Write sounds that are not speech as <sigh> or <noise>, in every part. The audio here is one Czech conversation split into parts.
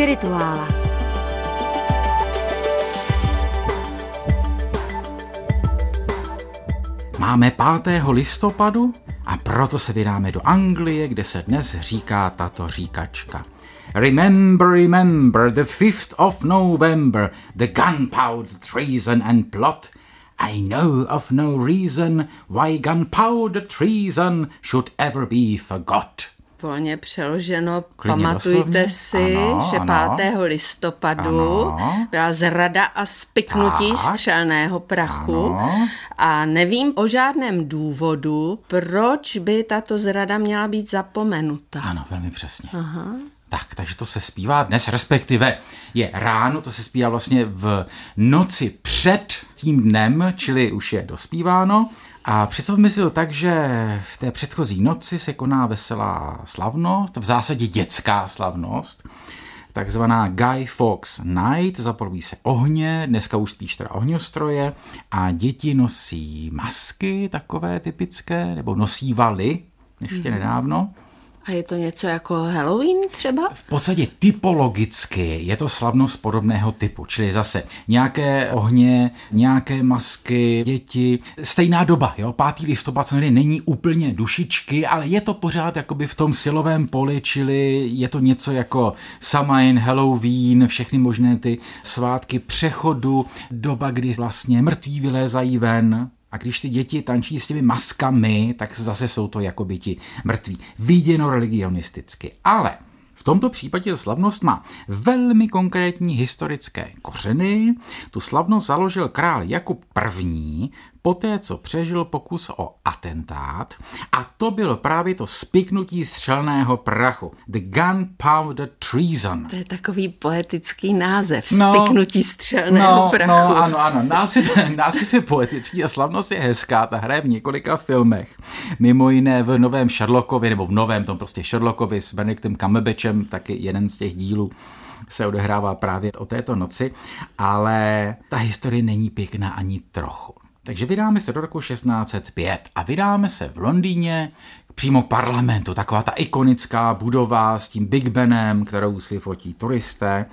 Spirituála. Máme 5. listopadu a proto se vydáme do Anglie, kde se dnes říká tato říkačka. Remember, remember, the 5th of November, the gunpowder treason and plot. I know of no reason why gunpowder treason should ever be forgot. Volně přeloženo, Klidně pamatujte doslovně. si, Ano, že ano. 5. listopadu Ano. byla zrada a spiknutí Tak. střelného prachu Ano. a nevím o žádném důvodu, proč by tato zrada měla být zapomenuta. Ano, velmi přesně. Aha. Tak, takže to se zpívá dnes, respektive je ráno, to se zpívá vlastně v noci před tím dnem, čili už je dospíváno. A představme si to tak, že v té předchozí noci se koná veselá slavnost, v zásadě dětská slavnost, takzvaná Guy Fawkes Night, zapolují se ohně, dneska už spíš teda ohňostroje a děti nosí masky takové typické, nebo nosívaly ještě nedávno. A je to něco jako Halloween třeba? V podstatě typologicky je to slavnost podobného typu, čili zase nějaké ohně, nějaké masky, děti, stejná doba, jo, 5. listopad samozřejmě není úplně dušičky, ale je to pořád jakoby v tom silovém poli, čili je to něco jako Samhain, Halloween, všechny možné ty svátky přechodu, doba, kdy vlastně mrtví vylézají ven, a když ty děti tančí s těmi maskami, tak zase jsou to jako by ti mrtví. Viděno religionisticky. Ale v tomto případě slavnost má velmi konkrétní historické kořeny. Tu slavnost založil král Jakub I. poté, co přežil pokus o atentát. A to bylo právě to spiknutí střelného prachu. The Gunpowder Treason. To je takový poetický název, No. spiknutí střelného no, prachu. No, ano, ano. Název, název je poetický a slavnost je hezká. Ta hraje v několika filmech. Mimo jiné v novém Sherlockovi, nebo v novém tom prostě Sherlockovi s Benedictem Cumberbatchem, taky jeden z těch dílů se odehrává právě o této noci, ale ta historie není pěkná ani trochu. Takže vydáme se do roku 1605 a vydáme se v Londýně přímo parlamentu, taková ta ikonická budova s tím Big Benem, kterou si fotí turisté.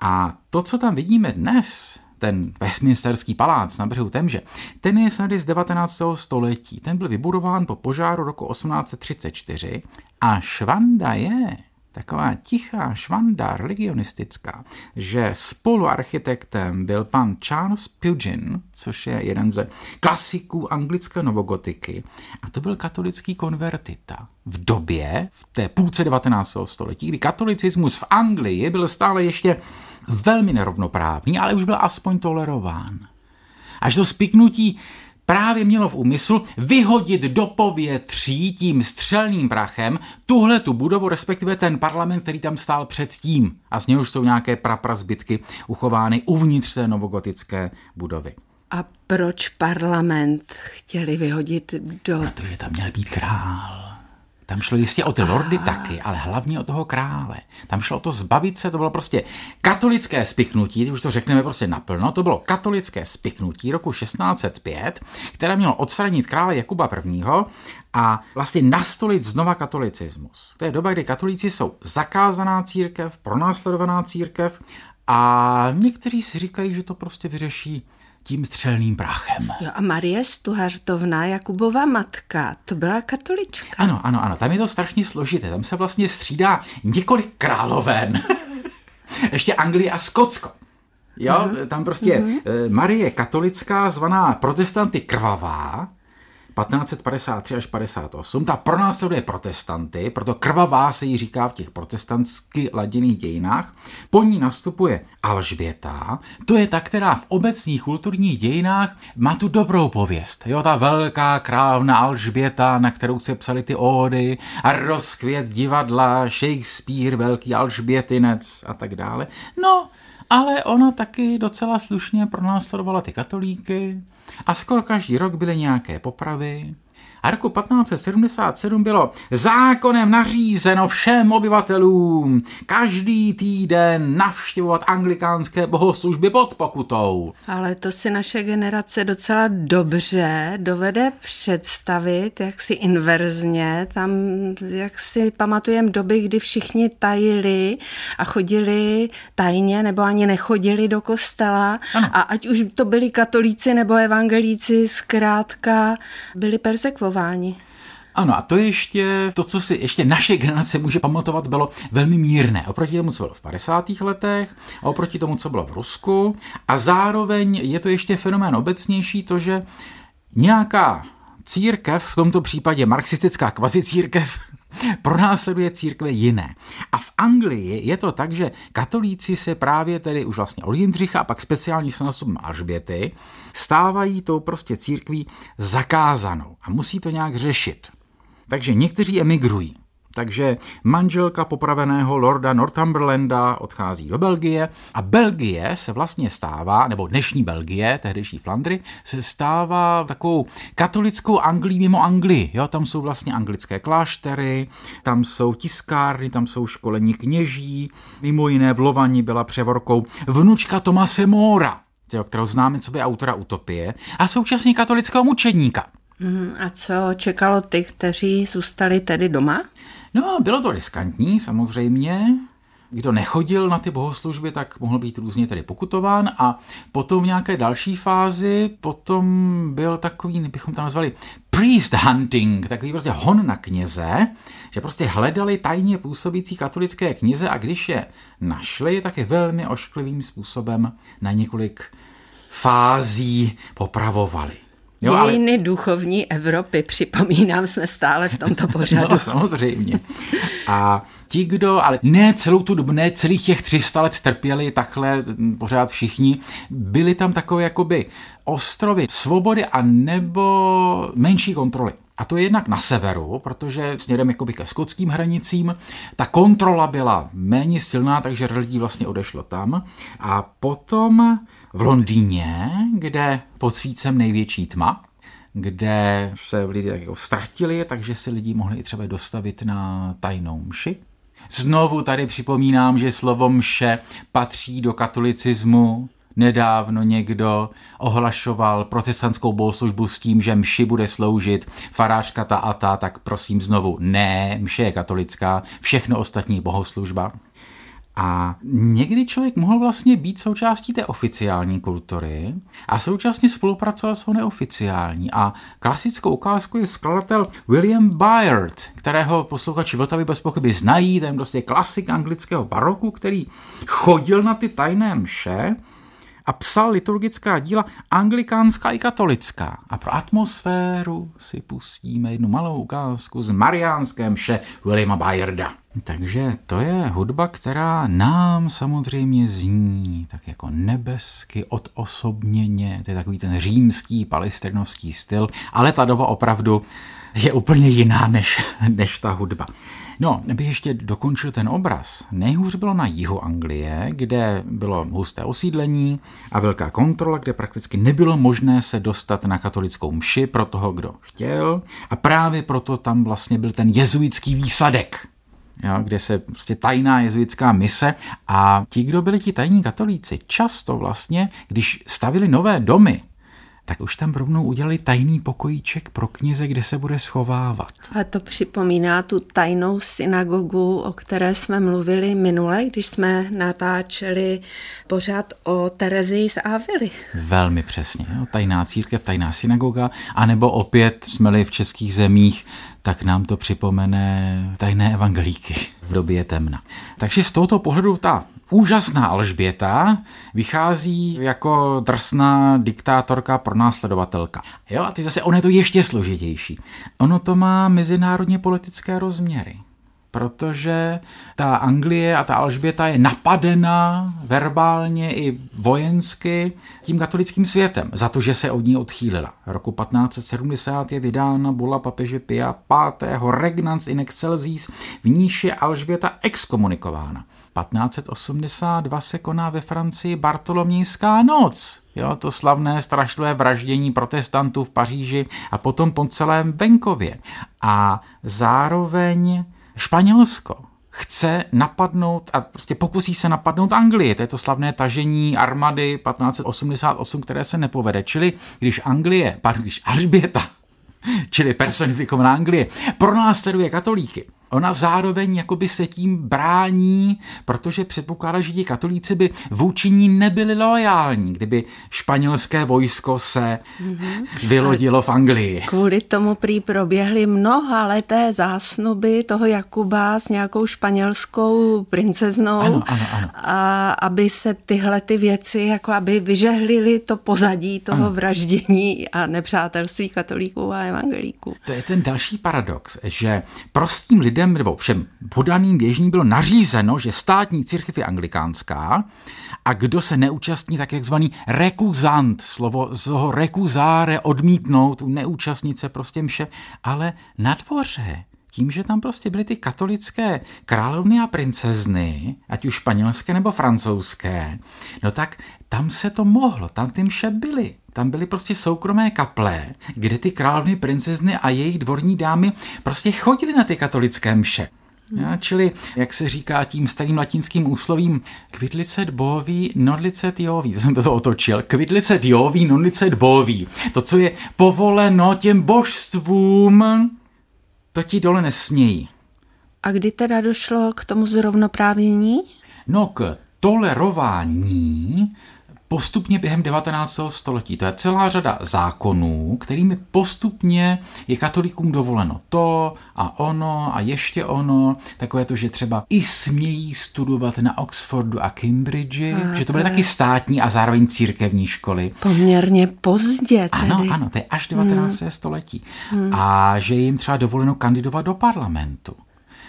A to, co tam vidíme dnes, ten Westminsterský palác na břehu Temže, ten je snad z 19. století. Ten byl vybudován po požáru roku 1834 a švanda je taková tichá švanda religionistická, že spoluarchitektem byl pan Charles Pugin, což je jeden ze klasiků anglické novogotiky, a to byl katolický konvertita. V době, v té půlce 19. století, kdy katolicismus v Anglii byl stále ještě velmi nerovnoprávný, ale už byl aspoň tolerován. Až to spiknutí právě mělo v úmyslu vyhodit do povětří tím střelným prachem tuhle tu budovu, respektive ten parlament, který tam stál předtím. A z něj už jsou nějaké praprazbytky uchovány uvnitř té novogotické budovy. A proč parlament chtěli vyhodit do... Protože tam měl být král. Tam šlo jistě o ty lordy taky, ale hlavně o toho krále. Tam šlo o to zbavit se, to bylo prostě katolické spiknutí, už to řekneme prostě naplno, to bylo katolické spiknutí roku 1605, které mělo odstranit krále Jakuba I. a vlastně nastolit znova katolicismus. To je doba, kdy katolíci jsou zakázaná církev, pronásledovaná církev a někteří si říkají, že to prostě vyřeší tím střelným prachem. Jo, a Marie Stuhartovna, Jakubova matka, to byla katolička. Ano, ano, ano, tam je to strašně složité. Tam se vlastně střídá několik královen. <laughs> Ještě Anglie a Skotsko. Jo, uh-huh. tam prostě uh-huh. Marie katolická, zvaná protestanty krvavá, 1553 až 58. Ta pronásleduje protestanty, proto krvavá se jí říká v těch protestantsky laděných dějinách. Po ní nastupuje Alžběta, to je ta, která v obecných kulturních dějinách má tu dobrou pověst. Jo, ta velká královna Alžběta, na kterou se psali ty ódy a rozkvět divadla, Shakespeare, velký Alžbětinec a tak dále. No, ale ona taky docela slušně pronásledovala ty katolíky a skoro každý rok byly nějaké popravy A roku 1577 bylo zákonem nařízeno všem obyvatelům každý týden navštěvovat anglikánské bohoslužby pod pokutou. Ale to si naše generace docela dobře dovede představit, jak si inverzně, tam jak si pamatujeme doby, kdy všichni tajili a chodili tajně nebo ani nechodili do kostela ano. a ať už to byli katolíci nebo evangelíci, zkrátka byli persekvováni. Ano, a to ještě, to, co si ještě naše generace může pamatovat, bylo velmi mírné. Oproti tomu, co bylo v 50. letech a oproti tomu, co bylo v Rusku. A zároveň je to ještě fenomén obecnější, to, že nějaká církev, v tomto případě marxistická kvazicírkev, pronásleduje církve jiné. A v Anglii je to tak, že katolíci se právě tedy už vlastně od Jindřicha a pak speciální s násobem Alžběty stávají tou prostě církví zakázanou a musí to nějak řešit. Takže někteří emigrují. Takže manželka popraveného lorda Northumberlanda odchází do Belgie a Belgie se vlastně stává, nebo dnešní Belgie, tehdejší Flandry, se stává takovou katolickou Anglii mimo Anglii. Jo, tam jsou vlastně anglické kláštery, tam jsou tiskárny, tam jsou školení kněží, mimo jiné v Lovani byla převorkou vnučka Tomase Mora, kterého známe co by autora Utopie, a současně katolického mučedníka. Mhm, a co čekalo ty, kteří zůstali tedy doma? No, bylo to riskantní, samozřejmě. Kdo nechodil na ty bohoslužby, tak mohl být různě tedy pokutován a potom v nějaké další fázi potom byl takový, bychom to nazvali priest hunting, takový prostě hon na kněze, že prostě hledali tajně působící katolické kněze a když je našli, tak je velmi ošklivým způsobem na několik fází popravovali. Jo, Dějiny ale... duchovní Evropy, připomínám, jsme stále v tomto <laughs> pořadu. No, samozřejmě. A ti, kdo, ale ne celou tu dobu, ne celých těch 300 let trpěli takhle pořád všichni, byli tam takové jakoby ostrovy svobody a nebo menší kontroly. A to je jednak na severu, protože směrem jakoby ke skotským hranicím ta kontrola byla méně silná, takže lidí vlastně odešlo tam. A potom v Londýně, kde pod svícem největší tma, kde se lidé jako ztratili, takže si lidi mohli i třeba dostavit na tajnou mši. Znovu tady připomínám, že slovo mše patří do katolicismu, nedávno někdo ohlašoval protestantskou bohoslužbu s tím, že mši bude sloužit farářka ta a ta, tak prosím znovu, ne, mše je katolická, všechno ostatní bohoslužba. A někdy člověk mohl vlastně být součástí té oficiální kultury a současně spolupracovat s neoficiální. A klasickou ukázkou je skladatel William Byard, kterého posluchači Vltavy bez pochyby znají, ten prostě klasik anglického baroku, který chodil na ty tajné mše a psal liturgická díla anglikánská i katolická. A pro atmosféru si pustíme jednu malou ukázku z Mariánské mše Williama Bayarda. Takže to je hudba, která nám samozřejmě zní tak jako nebesky, odosobněně, to je takový ten římský, palistrinovský styl, ale ta doba opravdu je úplně jiná než, než ta hudba. No, bych ještě dokončil ten obraz. Nejhůř bylo na jihu Anglie, kde bylo husté osídlení a velká kontrola, kde prakticky nebylo možné se dostat na katolickou mši pro toho, kdo chtěl. A právě proto tam vlastně byl ten jezuitský výsadek, jo, kde se prostě tajná jezuitská mise a ti, kdo byli ti tajní katolíci, často vlastně, když stavili nové domy, tak už tam rovnou udělali tajný pokojíček pro kněze, kde se bude schovávat. A to připomíná tu tajnou synagogu, o které jsme mluvili minule, když jsme natáčeli pořád o Terezii z Ávily. Velmi přesně. Jo? Tajná církev, tajná synagoga, anebo opět jsme v českých zemích tak nám to připomene tajné evangelíky v době temna. Takže z tohoto pohledu ta úžasná Alžběta vychází jako drsná diktátorka pronásledovatelka. Jo, a ty zase, ono je to ještě složitější. Ono to má mezinárodně politické rozměry protože ta Anglie a ta Alžběta je napadena verbálně i vojensky tím katolickým světem za to, že se od ní odchýlila. Roku 1570 je vydána bula papeže Pia V. Regnans in excelsis, v níž je Alžběta exkomunikována. 1582 se koná ve Francii Bartolomějská noc. Jo, to slavné strašlivé vraždění protestantů v Paříži a potom po celém venkově. A zároveň Španělsko chce napadnout a prostě pokusí se napadnout Anglii. To je to slavné tažení armady 1588, které se nepovede. Čili když Anglie, pardon, když Alžběta, <laughs> čili personifikovaná Anglie, pronásleduje katolíky, Ona zároveň jakoby se tím brání, protože předpokládá, že ti katolíci by vůči ní nebyli loajální, kdyby španělské vojsko se mm-hmm. vylodilo v Anglii. Kvůli tomu prý proběhly mnoha leté zásnuby toho Jakuba s nějakou španělskou princeznou, ano, ano, ano. a aby se tyhle ty věci, jako aby vyžehlili to pozadí toho ano. vraždění a nepřátelství katolíků a evangelíků. To je ten další paradox, že prostým lidem lidem, nebo všem podaným běžným bylo nařízeno, že státní církev je anglikánská a kdo se neúčastní, tak jakzvaný rekuzant, slovo z toho rekuzáre odmítnout, neúčastnit se prostě mše, ale na dvoře tím, že tam prostě byly ty katolické královny a princezny, ať už španělské nebo francouzské, no tak tam se to mohlo, tam ty mše byly. Tam byly prostě soukromé kaple, kde ty královny, princezny a jejich dvorní dámy prostě chodili na ty katolické mše. Ja, čili, jak se říká tím starým latinským úslovím, kvidlicet boví, nonlicet joví. To jsem to otočil. Kvidlicet joví, nonlicet boví. To, co je povoleno těm božstvům, to ti dole nesmějí. A kdy teda došlo k tomu zrovnoprávnění? No, k tolerování postupně během 19. století. To je celá řada zákonů, kterými postupně je katolíkům dovoleno to a ono a ještě ono. Takové to, že třeba i smějí studovat na Oxfordu a Cambridge, a, že to byly taky státní a zároveň církevní školy. Poměrně pozdě tedy. Ano, ano, to je až 19. Hmm. století. Hmm. A že jim třeba dovoleno kandidovat do parlamentu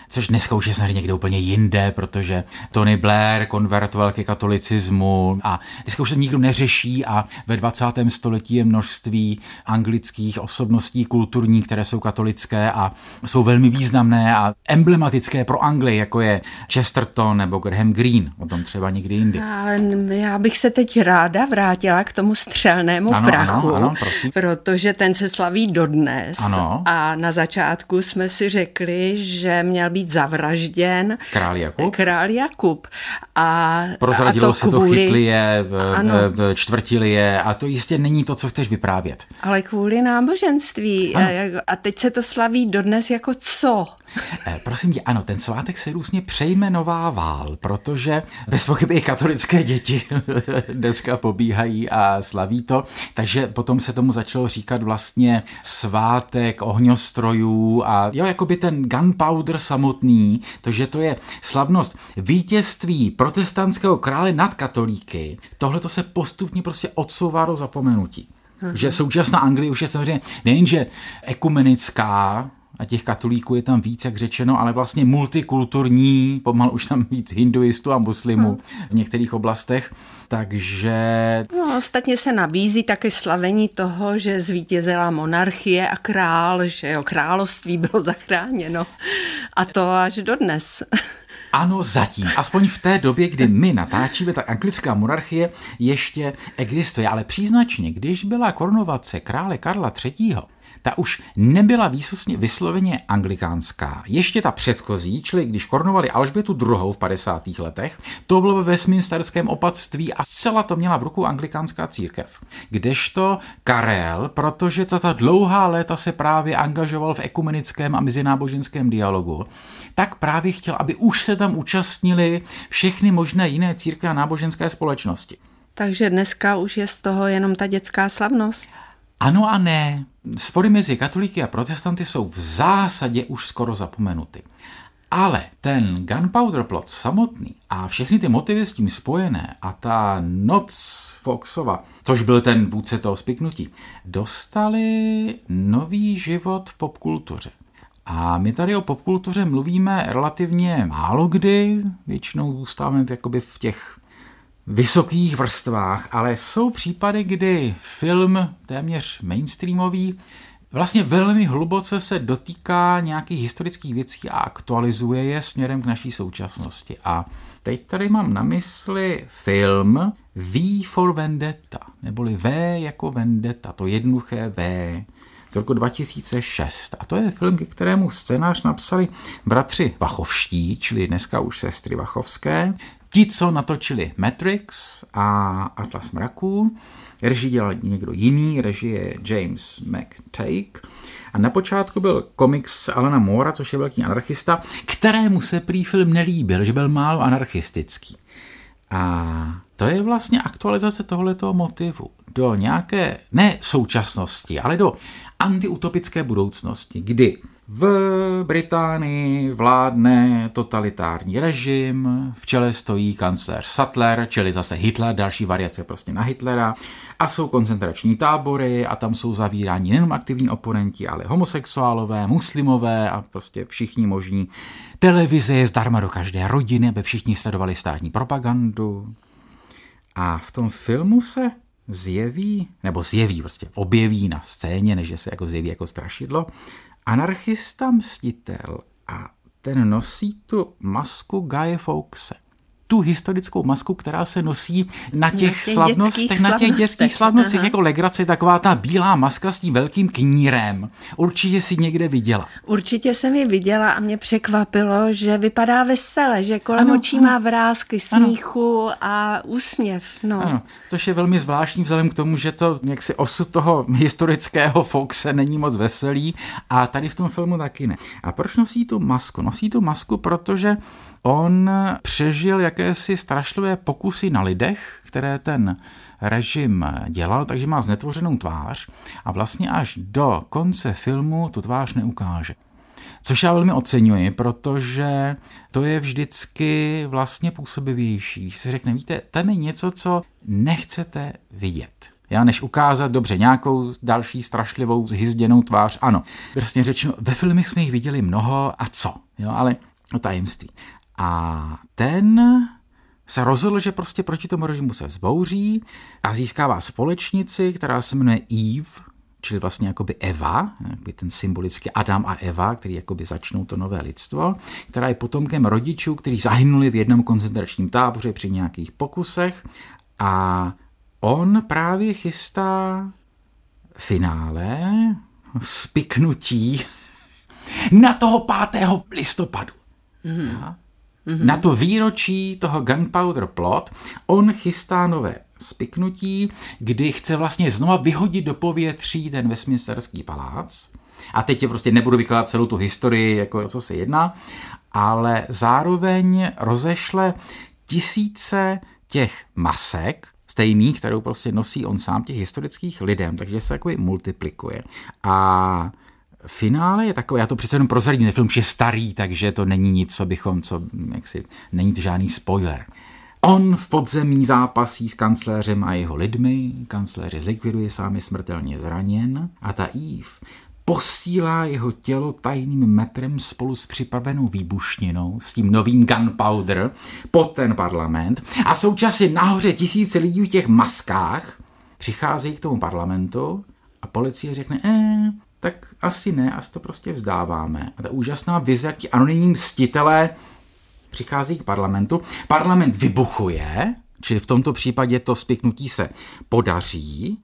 což dneska už je snad někde úplně jinde, protože Tony Blair konvertoval ke katolicismu a dneska už to nikdo neřeší a ve 20. století je množství anglických osobností kulturní, které jsou katolické a jsou velmi významné a emblematické pro Anglii, jako je Chesterton nebo Graham Greene, o tom třeba někdy jindy. Ale já bych se teď ráda vrátila k tomu střelnému ano, prachu, ano, ano, prosím. protože ten se slaví dodnes. Ano. A na začátku jsme si řekli, že měl být být zavražděn. Král Jakub? Král Jakub. A, Prozradilo a to se kvůli... to, chytli je, čtvrtili je a to jistě není to, co chceš vyprávět. Ale kvůli náboženství. Ano. A teď se to slaví dodnes jako co? Eh, prosím tě, ano, ten svátek se různě přejmenovával, protože bez pochyby i katolické děti <laughs> dneska pobíhají a slaví to, takže potom se tomu začalo říkat vlastně svátek ohňostrojů a jo, jakoby ten gunpowder samotný, to, že to je slavnost vítězství protestantského krále nad katolíky, tohle to se postupně prostě odsouvá do zapomenutí. Aha. Že současná Anglie už je samozřejmě nejenže ekumenická, a těch katolíků je tam víc, jak řečeno, ale vlastně multikulturní, pomalu už tam víc hinduistů a muslimů hmm. v některých oblastech, takže... No, ostatně se nabízí také slavení toho, že zvítězila monarchie a král, že jo, království bylo zachráněno. A to až dodnes. Ano, zatím. Aspoň v té době, kdy my natáčíme, tak anglická monarchie ještě existuje. Ale příznačně, když byla korunovace krále Karla III., ta už nebyla výsostně vysloveně anglikánská. Ještě ta předchozí, čili když korunovali Alžbětu II. v 50. letech, to bylo ve Westminsterském opatství a zcela to měla v ruku anglikánská církev. Kdežto Karel, protože za ta dlouhá léta se právě angažoval v ekumenickém a mezináboženském dialogu, tak právě chtěl, aby už se tam účastnili všechny možné jiné církve a náboženské společnosti. Takže dneska už je z toho jenom ta dětská slavnost? Ano a ne. Spory mezi katolíky a protestanty jsou v zásadě už skoro zapomenuty. Ale ten gunpowder plot samotný a všechny ty motivy s tím spojené a ta noc Foxova, což byl ten vůdce toho spiknutí, dostali nový život v popkultuře. A my tady o popkultuře mluvíme relativně málo kdy, většinou zůstáváme v těch vysokých vrstvách, ale jsou případy, kdy film téměř mainstreamový vlastně velmi hluboce se dotýká nějakých historických věcí a aktualizuje je směrem k naší současnosti. A teď tady mám na mysli film V for Vendetta, neboli V jako Vendetta, to jednoduché V z roku 2006. A to je film, ke kterému scénář napsali bratři Vachovští, čili dneska už sestry Vachovské. Ti, co natočili Matrix a Atlas mraků, režii dělal někdo jiný, režie James McTake. A na počátku byl komiks Alana Mora, což je velký anarchista, kterému se prý film nelíbil, že byl málo anarchistický. A to je vlastně aktualizace tohoto motivu do nějaké, ne současnosti, ale do antiutopické budoucnosti, kdy v Británii vládne totalitární režim, v čele stojí kancléř Sattler, čili zase Hitler, další variace prostě na Hitlera, a jsou koncentrační tábory a tam jsou zavíráni nejen aktivní oponenti, ale homosexuálové, muslimové a prostě všichni možní. Televize je zdarma do každé rodiny, aby všichni sledovali státní propagandu. A v tom filmu se zjeví, nebo zjeví, prostě objeví na scéně, než se jako zjeví jako strašidlo, anarchista mstitel a ten nosí tu masku Guy Fawkese tu historickou masku, která se nosí na těch, na těch slavnostech, na těch dětských slavnostech, jako legrace, taková ta bílá maska s tím velkým knírem. Určitě si někde viděla. Určitě jsem ji viděla a mě překvapilo, že vypadá vesele, že kolem ano, očí ano. má vrázky, smíchu ano. a úsměv. No. Ano, což je velmi zvláštní vzhledem k tomu, že to jaksi osud toho historického Foxe není moc veselý a tady v tom filmu taky ne. A proč nosí tu masku? Nosí tu masku, protože On přežil jakési strašlivé pokusy na lidech, které ten režim dělal, takže má znetvořenou tvář a vlastně až do konce filmu tu tvář neukáže. Což já velmi oceňuji, protože to je vždycky vlastně působivější. Když se řekne, víte, tam je něco, co nechcete vidět. Já než ukázat dobře nějakou další strašlivou zhyzděnou tvář, ano. Prostě řečeno, ve filmech jsme jich viděli mnoho a co, jo, ale o tajemství. A ten se rozhodl, že prostě proti tomu režimu se zbouří a získává společnici, která se jmenuje Eve, čili vlastně jakoby Eva, jakoby ten symbolický Adam a Eva, který jakoby začnou to nové lidstvo, která je potomkem rodičů, kteří zahynuli v jednom koncentračním táboře při nějakých pokusech a on právě chystá finále spiknutí <laughs> na toho 5. listopadu. Mm mm-hmm. na to výročí toho Gunpowder Plot, on chystá nové spiknutí, kdy chce vlastně znova vyhodit do povětří ten Westminsterský palác. A teď je prostě nebudu vykládat celou tu historii, jako co se jedná, ale zároveň rozešle tisíce těch masek, stejných, kterou prostě nosí on sám těch historických lidem, takže se jako multiplikuje. A finále je takové, já to přece jenom prozradím, ten film je starý, takže to není nic, co bychom, co, jaksi, není to žádný spoiler. On v podzemí zápasí s kancléřem a jeho lidmi, kancléř zlikviduje, sám je smrtelně zraněn a ta Eve posílá jeho tělo tajným metrem spolu s připravenou výbušninou, s tím novým gunpowder, pod ten parlament a současně nahoře tisíce lidí v těch maskách přicházejí k tomu parlamentu a policie řekne, eh, tak asi ne, asi to prostě vzdáváme. A ta úžasná vize, jak ti anonymní mstitelé přichází k parlamentu. Parlament vybuchuje, čili v tomto případě to spiknutí se podaří,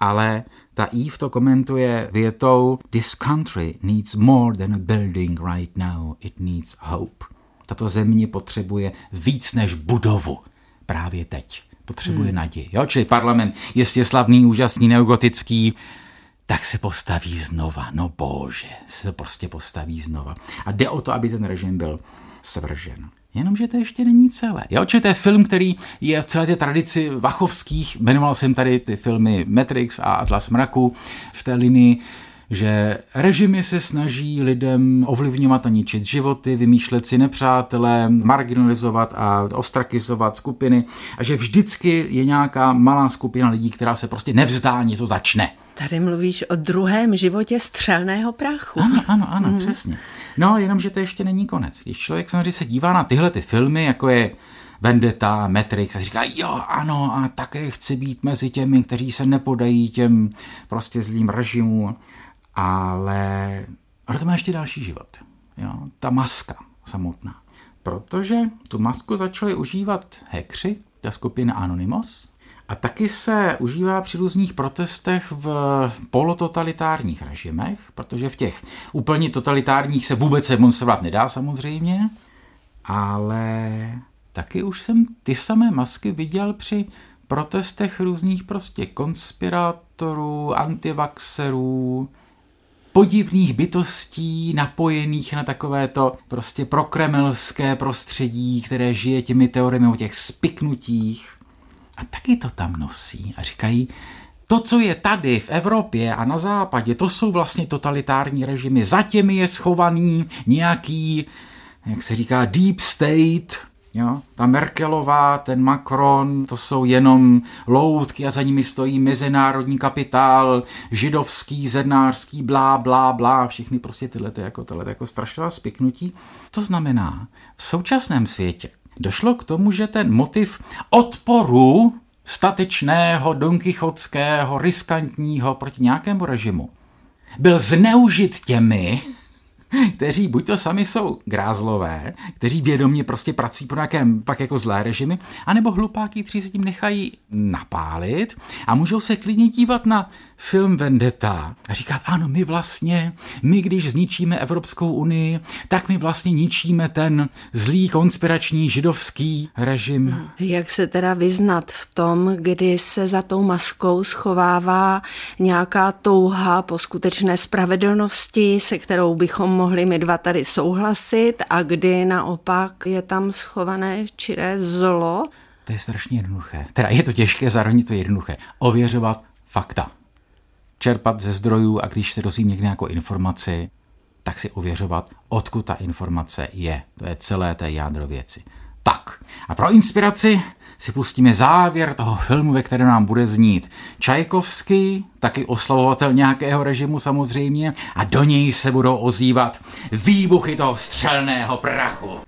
ale ta Eve to komentuje větou This country needs more than a building right now, it needs hope. Tato země potřebuje víc než budovu právě teď. Potřebuje hmm. naději. Jo? Čili parlament jistě slavný, úžasný, neogotický, tak se postaví znova. No bože, se to prostě postaví znova. A jde o to, aby ten režim byl svržen. Jenomže to ještě není celé. Jo, to je film, který je v celé té tradici Vachovských, jmenoval jsem tady ty filmy Matrix a Atlas mraku v té linii, že režimy se snaží lidem ovlivňovat a ničit životy, vymýšlet si nepřátelé, marginalizovat a ostrakizovat skupiny a že vždycky je nějaká malá skupina lidí, která se prostě nevzdá, něco začne. Tady mluvíš o druhém životě střelného prachu. Ano, ano, ano, mm. přesně. No, jenom, že to ještě není konec. Když člověk samozřejmě se dívá na tyhle ty filmy, jako je Vendetta, Matrix a říká, jo, ano, a také chci být mezi těmi, kteří se nepodají těm prostě zlým režimům. ale ale to má ještě další život. Jo? Ta maska samotná. Protože tu masku začali užívat hekři, ta skupina Anonymous, a taky se užívá při různých protestech v polototalitárních režimech, protože v těch úplně totalitárních se vůbec demonstrovat nedá samozřejmě, ale taky už jsem ty samé masky viděl při protestech různých prostě konspirátorů, antivaxerů, podivných bytostí napojených na takovéto prostě prokremelské prostředí, které žije těmi teoriemi o těch spiknutích. A taky to tam nosí a říkají, to, co je tady v Evropě a na západě, to jsou vlastně totalitární režimy. Za těmi je schovaný nějaký, jak se říká, deep state, Jo? Ta Merkelová, ten Macron, to jsou jenom loutky a za nimi stojí mezinárodní kapitál, židovský, zednářský, blá, blá, blá, všichni prostě tyhle, jako, tyhle jako strašná spiknutí. To znamená, v současném světě došlo k tomu, že ten motiv odporu statečného, donkychotského, riskantního proti nějakému režimu byl zneužit těmi, kteří buď to sami jsou grázlové, kteří vědomě prostě pracují pro nějakém pak jako zlé režimy, anebo hlupáky, kteří se tím nechají napálit a můžou se klidně dívat na film Vendetta a říkat, ano, my vlastně, my když zničíme Evropskou unii, tak my vlastně ničíme ten zlý konspirační židovský režim. Jak se teda vyznat v tom, kdy se za tou maskou schovává nějaká touha po skutečné spravedlnosti, se kterou bychom mohli my dva tady souhlasit a kdy naopak je tam schované čiré zlo? To je strašně jednoduché. Teda je to těžké, zároveň to jednoduché. Ověřovat fakta čerpat ze zdrojů a když se dozvím někde nějakou informaci, tak si ověřovat, odkud ta informace je. To je celé té jádro věci. Tak, a pro inspiraci si pustíme závěr toho filmu, ve kterém nám bude znít Čajkovský, taky oslavovatel nějakého režimu samozřejmě, a do něj se budou ozývat výbuchy toho střelného prachu.